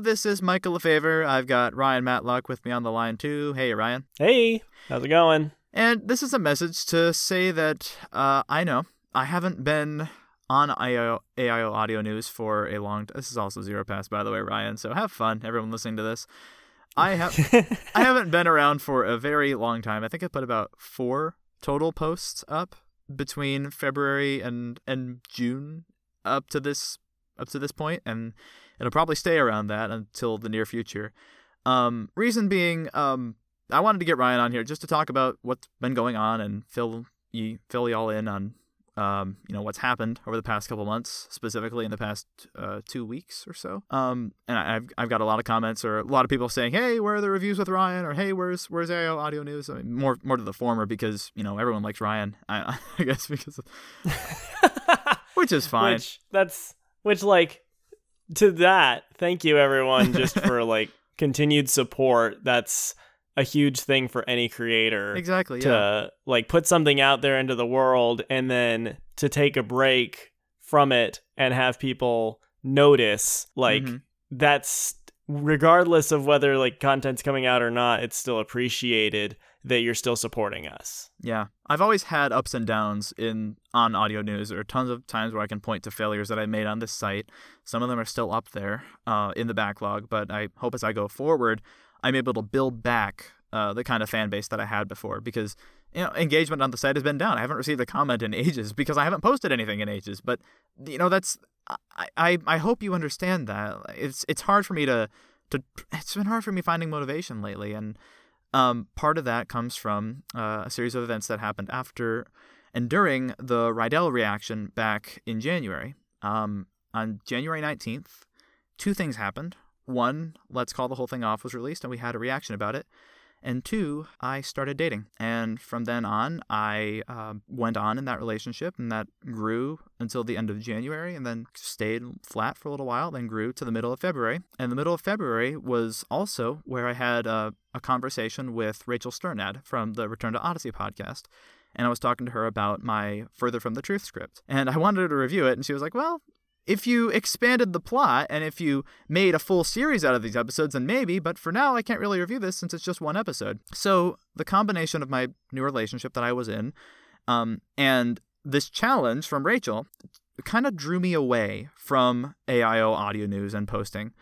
This is Michael LeFavor. I've got Ryan Matlock with me on the line too. Hey, Ryan. Hey, how's it going? And this is a message to say that uh, I know I haven't been on AIO, AIO Audio News for a long. This is also Zero Pass, by the way, Ryan. So have fun, everyone listening to this. I have I haven't been around for a very long time. I think I put about four total posts up between February and and June up to this up to this point, and it'll probably stay around that until the near future. Um, reason being, um, I wanted to get Ryan on here just to talk about what's been going on and fill you fill y'all in on um, you know what's happened over the past couple months, specifically in the past uh, two weeks or so. Um, and I've I've got a lot of comments or a lot of people saying, "Hey, where are the reviews with Ryan?" or "Hey, where's where's AIO Audio News?" I mean, more more to the former because you know everyone likes Ryan. I, I guess because, of, which is fine. Which that's which like to that. Thank you everyone just for like continued support. That's a huge thing for any creator exactly to yeah. like put something out there into the world and then to take a break from it and have people notice like Mhm. that's regardless of whether like content's coming out or not it's still appreciated that you're still supporting us Yeah, I've always had ups and downs in on audio news. There are tons of times where I can point to failures that I made on this site. Some of them are still up there uh, in the backlog, but I hope as I go forward, I'm able to build back uh, the kind of fan base that I had before. Because you know, engagement on the site has been down. I haven't received a comment in ages because I haven't posted anything in ages. But you know, that's I I, I hope you understand that. It's it's hard for me to to it's been hard for me finding motivation lately and um, part of that comes from uh, a series of events that happened after and during the Rydell reaction back in January. Um, on January 19th, two things happened. One, Let's Call the Whole Thing Off was released, and we had a reaction about it. And two, I started dating. And from then on, I uh, went on in that relationship, and that grew until the end of January, and then stayed flat for a little while, then grew to the middle of February. And the middle of February was also where I had uh, a conversation with Rachel Sternad from the Return to Odyssey podcast. And I was talking to her about my Further from the Truth script. And I wanted her to review it, and she was like, Well, if you expanded the plot and if you made a full series out of these episodes, then maybe, but for now, I can't really review this since it's just one episode. So, the combination of my new relationship that I was in um, and this challenge from Rachel kind of drew me away from AIO audio news and posting.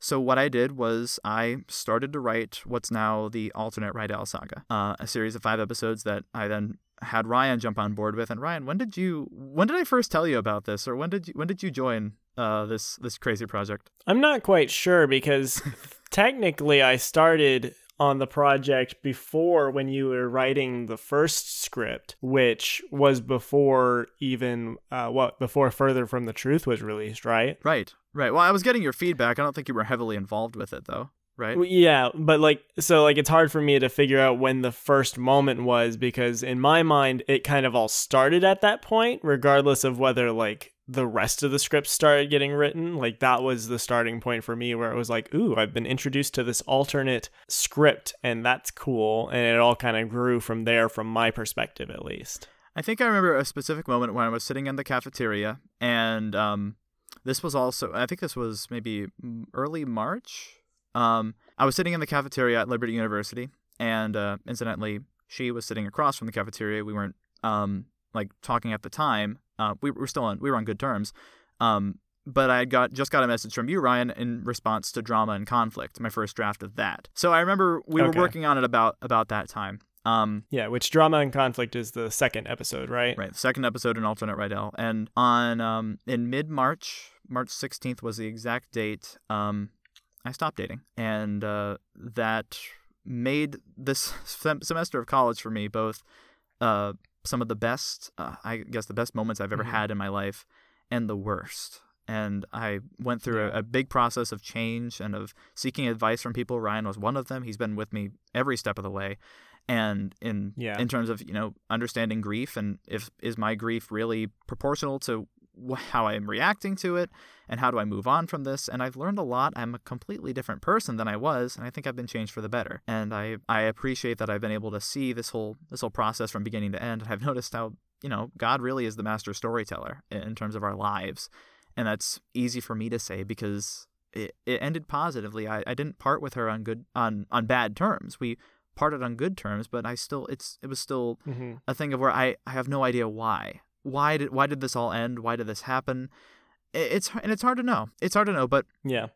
So, what I did was I started to write what's now the alternate Rydell saga, uh, a series of five episodes that I then had Ryan jump on board with. And Ryan, when did you when did I first tell you about this, or when did you when did you join uh, this this crazy project? i'm not quite sure because technically i started on the project before when you were writing the first script which was before even uh, what before further from the truth was released right Right, right. Well, I was getting your feedback. I don't think you were heavily involved with it, though. Right. Yeah, but like so like it's hard for me to figure out when the first moment was because in my mind it kind of all started at that point regardless of whether like the rest of the script started getting written. Like that was the starting point for me where it was like, "Ooh, I've been introduced to this alternate script and that's cool." And it all kind of grew from there from my perspective at least. I think I remember a specific moment when I was sitting in the cafeteria, and um, this was also, I think this was maybe mm, early March. Um, I was sitting in the cafeteria at Liberty University, and uh, incidentally, she was sitting across from the cafeteria. We weren't um, like talking at the time. Uh, we were still on, we were on good terms. Um, but I got just got a message from you, Ryan, in response to drama and conflict, my first draft of that. So I remember we Okay. were working on it about about that time. Um, Yeah, which drama and conflict is the second episode, right? Right, second episode in alternate Rydell, and on um in mid March, March sixteenth was the exact date. Um, I stopped dating, and uh, that made this sem- semester of college for me both uh some of the best, uh, I guess the best moments I've ever Mhm. had in my life, and the worst. And I went through Yeah. a, a big process of change and of seeking advice from people. Ryan was one of them. He's been with me every step of the way and in Yeah. in terms of you know understanding grief and if is my grief really proportional to how I am reacting to it and how do I move on from this and I've learned a lot I'm a completely different person than I was and I think I've been changed for the better and I I appreciate that I've been able to see this whole this whole process from beginning to end and I've noticed how you know God really is the master storyteller in terms of our lives and that's easy for me to say because it, it ended positively. I, I didn't part with her on good on on bad terms. We parted on good terms, but I still it's it was still mm-hmm. a thing of where I, I have no idea why. Why did why did this all end? Why did this happen? It's and it's hard to know. It's hard to know, but Yeah.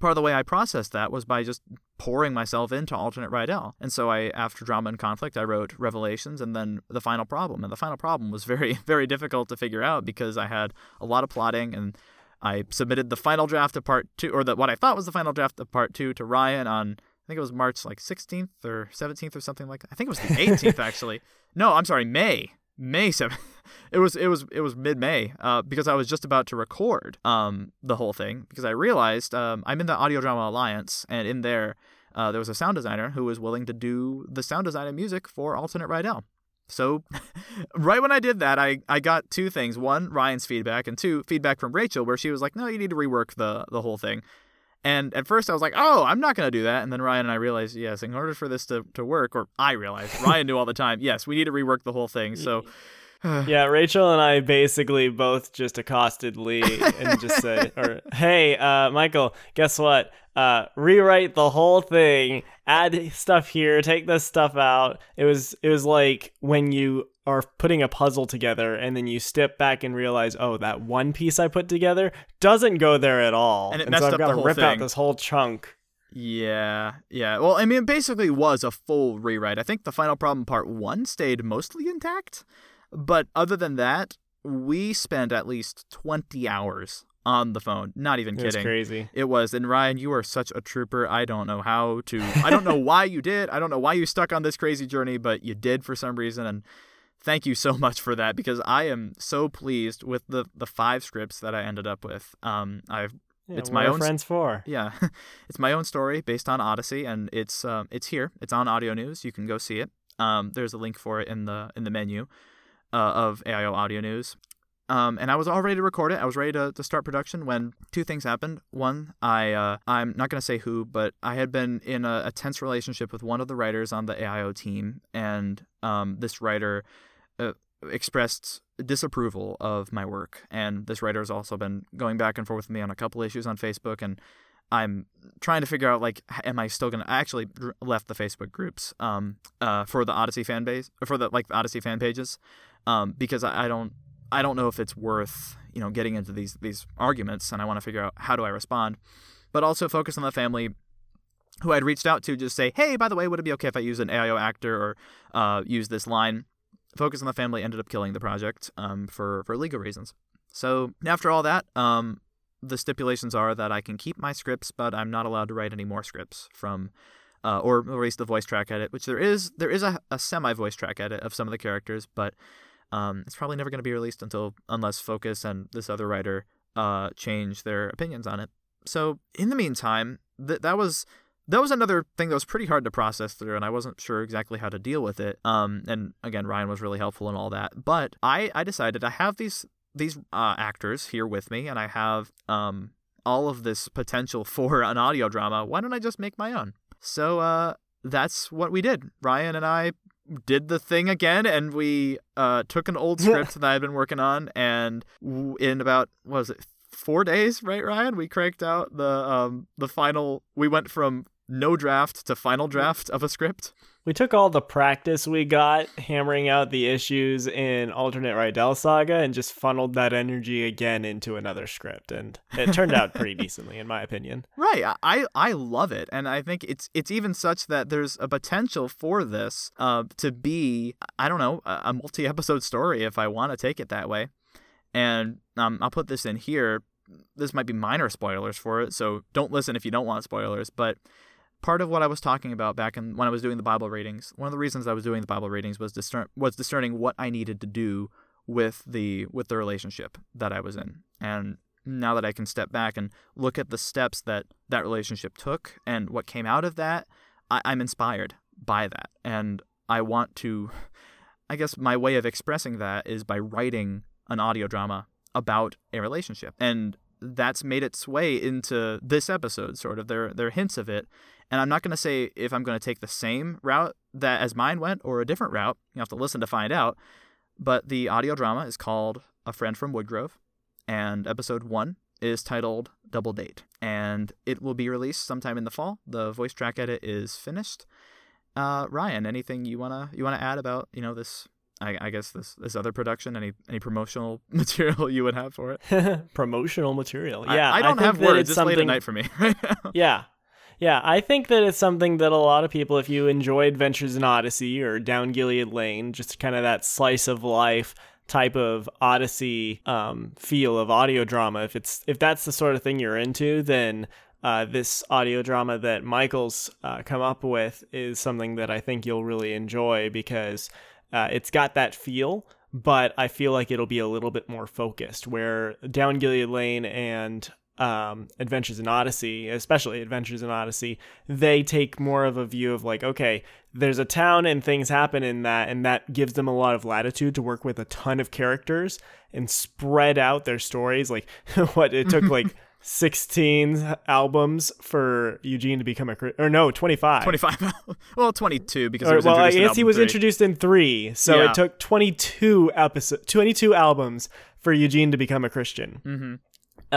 part of the way I processed that was by just pouring myself into alternate Rydell. And so I, after drama and conflict, I wrote Revelations and then the final problem. And the final problem was very, very difficult to figure out because I had a lot of plotting and I submitted the final draft of part two, or the, what I thought was the final draft of part two to Ryan on, I think it was March like 16th or 17th or something like that. I think it was the 18th actually. No, I'm sorry, May. May 7th. It was it was it was mid May uh, because I was just about to record um, the whole thing because I realized um, I'm in the Audio Drama Alliance and in there uh, there was a sound designer who was willing to do the sound design and music for Alternate Rydell. So, right when I did that, I, I got two things. One, Ryan's feedback, and two, feedback from Rachel, where she was like, no, you need to rework the, the whole thing. And at first I was like, oh, I'm not going to do that. And then Ryan and I realized, yes, in order for this to, to work, or I realized, Ryan knew all the time, yes, we need to rework the whole thing. So, Yeah, Rachel and I basically both just accosted Lee and just said, or hey, uh, Michael, guess what? Uh, rewrite the whole thing, add stuff here, take this stuff out. It was it was like when you are putting a puzzle together and then you step back and realize, oh, that one piece I put together doesn't go there at all, And it so messed I've got to rip out this whole chunk. yeah, yeah. Well, I mean, it basically was a full rewrite. I think the final problem part one stayed mostly intact. But other than that, we spent at least 20 hours on the phone. Not even kidding It was crazy. It was. And Ryan, you are such a trooper. I don't know how to. I don't know why you did. I don't know why you stuck on this crazy journey, but you did for some reason. And thank you so much for that because I am so pleased with the the five scripts that I ended up with. Um, I've Yeah, It's my own- friends for. yeah, it's my own story based on Odyssey, and it's um, it's here. It's on Audio News. You can go see it. Um, there's a link for it in the in the menu uh, of AIO Audio News. Um, and I was all ready to record it. I was ready to, to start production when two things happened. One, I uh, I'm not gonna say who, but I had been in a, a tense relationship with one of the writers on the AIO team, and um, this writer uh, expressed disapproval of my work. And this writer has also been going back and forth with me on a couple issues on Facebook, and I'm trying to figure out like, am I still gonna? I actually left the Facebook groups um uh for the Odyssey fan base for the like the Odyssey fan pages, um because I, I don't I don't know if it's worth you know getting into these these arguments, and I want to figure out how do I respond, but also focus on the family who I'd reached out to just say, hey, by the way, would it be okay if I use an AIO actor or uh, use this line? Focus on the family ended up killing the project um, for for legal reasons. So after all that, um, the stipulations are that I can keep my scripts, but I'm not allowed to write any more scripts from, uh, or release the voice track edit, which there is there is a, a semi voice track edit of some of the characters, but um, it's probably never going to be released until unless Focus and this other writer uh, change their opinions on it. So in the meantime, th- that was that was another thing that was pretty hard to process through, and I wasn't sure exactly how to deal with it. Um, and again, Ryan was really helpful and all that, but I I decided I have these these uh, actors here with me, and I have um all of this potential for an audio drama. Why don't I just make my own? So uh, that's what we did. Ryan and I did the thing again, and we uh took an old script that I had been working on, and in about what was it four days, right, Ryan? We cranked out the um the final. We went from no draft to final draft of a script. We took all the practice we got hammering out the issues in alternate Rydell Saga and just funneled that energy again into another script, and it turned out pretty decently, in my opinion. Right. I- I love it, and I think it's it's even such that there's a potential for this uh to be I don't know a, a multi episode story if I want to take it that way, and um I'll put this in here. This might be minor spoilers for it, so don't listen if you don't want spoilers. But part of what I was talking about back in when I was doing the Bible readings, one of the reasons I was doing the Bible readings was discern was discerning what I needed to do with the with the relationship that I was in, and now that I can step back and look at the steps that that relationship took and what came out of that, I, I'm inspired by that. And I want to, I guess my way of expressing that is by writing an audio drama about a relationship. And that's made its way into this episode, sort of. There, there are hints of it. And I'm not going to say if I'm going to take the same route that as mine went or a different route. You have to listen to find out. But the audio drama is called A Friend from Woodgrove and episode one is titled Double Date, and it will be released sometime in the fall. The voice track edit is finished. Uh, Ryan, anything you wanna you wanna add about you know this? I, I guess this this other production. Any any promotional material you would have for it? Promotional material. Yeah, I, I don't think have words. It's It's something. late at night for me right. Yeah. Yeah, I think that it's something that a lot of people, if you enjoy Adventures in Odyssey or Down Gilead Lane, just kind of that slice of life type of Odyssey um, feel of audio drama, if it's if that's the sort of thing you're into, then uh, this audio drama that Michael's uh, come up with is something that I think you'll really enjoy because uh, it's got that feel, but I feel like it'll be a little bit more focused. Where Down Gilead Lane and um, Adventures in Odyssey, especially Adventures in Odyssey, they take more of a view of like, okay, there's a town and things happen in that, and that gives them a lot of latitude to work with a ton of characters and spread out their stories. Like, what it took like 16 albums for Eugene to become a or no 25 Twenty five. well, twenty two because he or, was well, I introduced in guess he was three. introduced in three, so Yeah. it took 22 episode, 22 albums for Eugene to become a Christian. Mhm.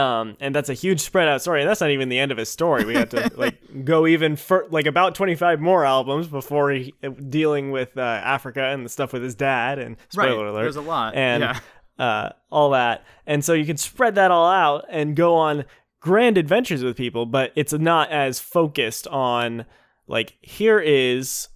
Um, and that's a huge spread out story, and that's not even the end of his story. We have to like go even for like about 25 more albums before he dealing with uh, Africa and the stuff with his dad. And Right. alert, There's a lot. and yeah. uh, all that. And so you can spread that all out and go on grand adventures with people, but it's not as focused on like here is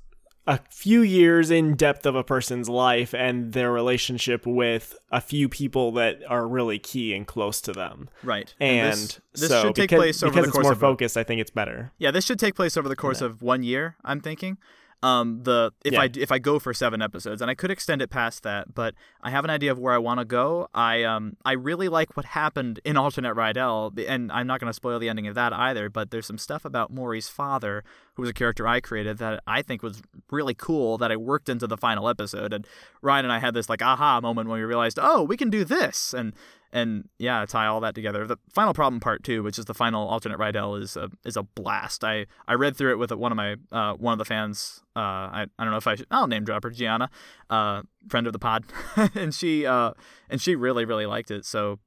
a few years in depth of a person's life and their relationship with a few people that are really key and close to them. Right. And, this, this so should take because, place over because the it's course more of a- focused, I think it's better. Yeah, this should take place over the course of one year. I'm thinking. Um, the if Yeah. I if I go for seven episodes, and I could extend it past that, but I have an idea of where I want to go. I um I really like what happened in alternate Rydell, and I'm not going to spoil the ending of that either. But there's some stuff about Maury's father, who was a character I created that I think was really cool that I worked into the final episode. And Ryan and I had this like aha moment when we realized, oh, we can do this, and and yeah, tie all that together. The final problem part two, which is the final alternate Rydell, is a is a blast. I, I read through it with one of my uh, one of the fans. Uh, I, I don't know if I should. I'll name drop her, Gianna, uh, friend of the pod, and she uh, and she really really liked it. So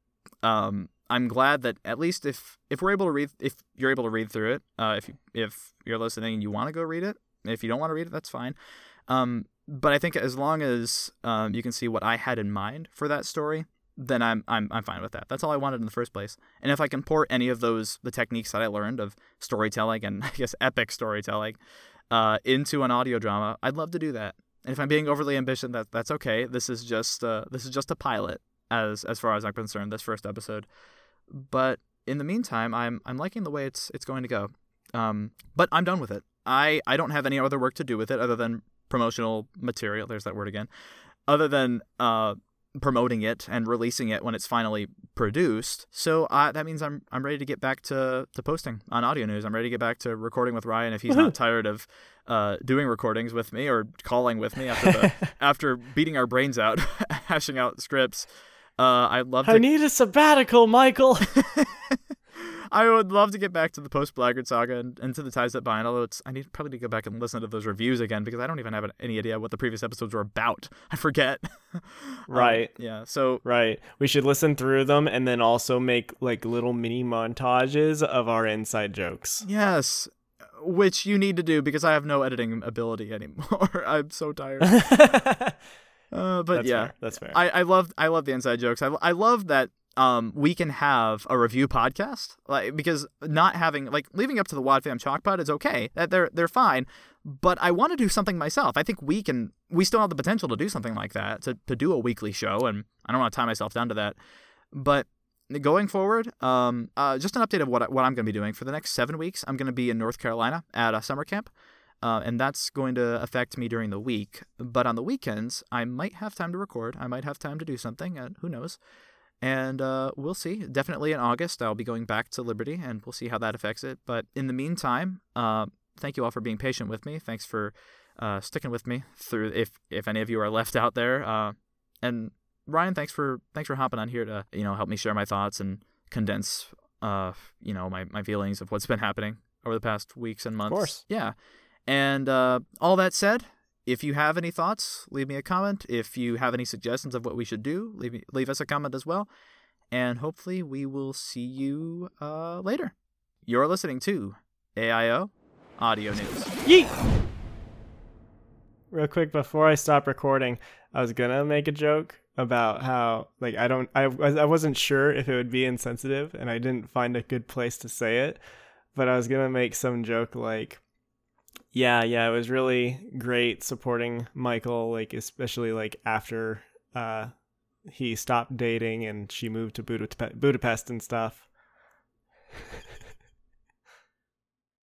um, I'm glad that at least if if we're able to read if you're able to read through it, uh, if you, if you're listening and you want to go read it, if you don't want to read it, that's fine. Um, but I think as long as um, you can see what I had in mind for that story, then I'm I'm I'm fine with that. That's all I wanted in the first place. And if I can port any of those the techniques that I learned of storytelling and I guess epic storytelling uh, into an audio drama, I'd love to do that. And if I'm being overly ambitious, that that's okay. This is just uh, this is just a pilot as as far as I'm concerned. This first episode, but in the meantime, I'm I'm liking the way it's it's going to go. Um, but I'm done with it. I I don't have any other work to do with it other than promotional material. There's that word again. Other than uh, promoting it and releasing it when it's finally produced. So uh, that means I'm I'm ready to get back to, to posting on audio news. I'm ready to get back to recording with Ryan if he's not tired of uh, doing recordings with me or calling with me after the, after beating our brains out, hashing out scripts. Uh, I'd love To... I need a sabbatical, Michael. I would love to get back to the post Blackgaard saga and, and to the ties that bind. Although it's, I need probably to go back and listen to those reviews again because I don't even have any idea what the previous episodes were about. I forget. Um, Right. yeah. So Right. We should listen through them and then also make like little mini montages of our inside jokes. yes, which you need to do because I have no editing ability anymore. I'm so tired. That's Uh, but yeah, fair. That's fair. I, I love I love the inside jokes. I, I love that um we can have a review podcast like because not having like leaving up to the Wad Fam Chalk Pod is okay. That they're they're fine. But I want to do something myself. I think we can we still have the potential to do something like that to to do a weekly show and I don't want to tie myself down to that. But going forward, um, uh, just an update of what what I'm going to be doing for the next seven weeks. I'm going to be in North Carolina at a summer camp, uh, and that's going to affect me during the week. But on the weekends, I might have time to record. I might have time to do something. Uh, who knows? And uh, we'll see. Definitely in August, I'll be going back to Liberty, and we'll see how that affects it. But in the meantime, uh, thank you all for being patient with me. Thanks for uh, sticking with me through. If if any of you are left out there, uh, and Ryan, thanks for thanks for hopping on here to you know help me share my thoughts and condense uh you know my my feelings of what's been happening over the past weeks and months. Of course. Yeah. And uh, all that said, if you have any thoughts, leave me a comment. If you have any suggestions of what we should do, leave me, leave us a comment as well. and hopefully we will see you uh, later. You're listening to AIO Audio News. Yeet! Real quick before I stop recording, I was gonna make a joke about how like I don't I I wasn't sure if it would be insensitive and I didn't find a good place to say it, but I was gonna make some joke like yeah yeah it was really great supporting michael like especially like after uh he stopped dating and she moved to Budap- budapest and stuff.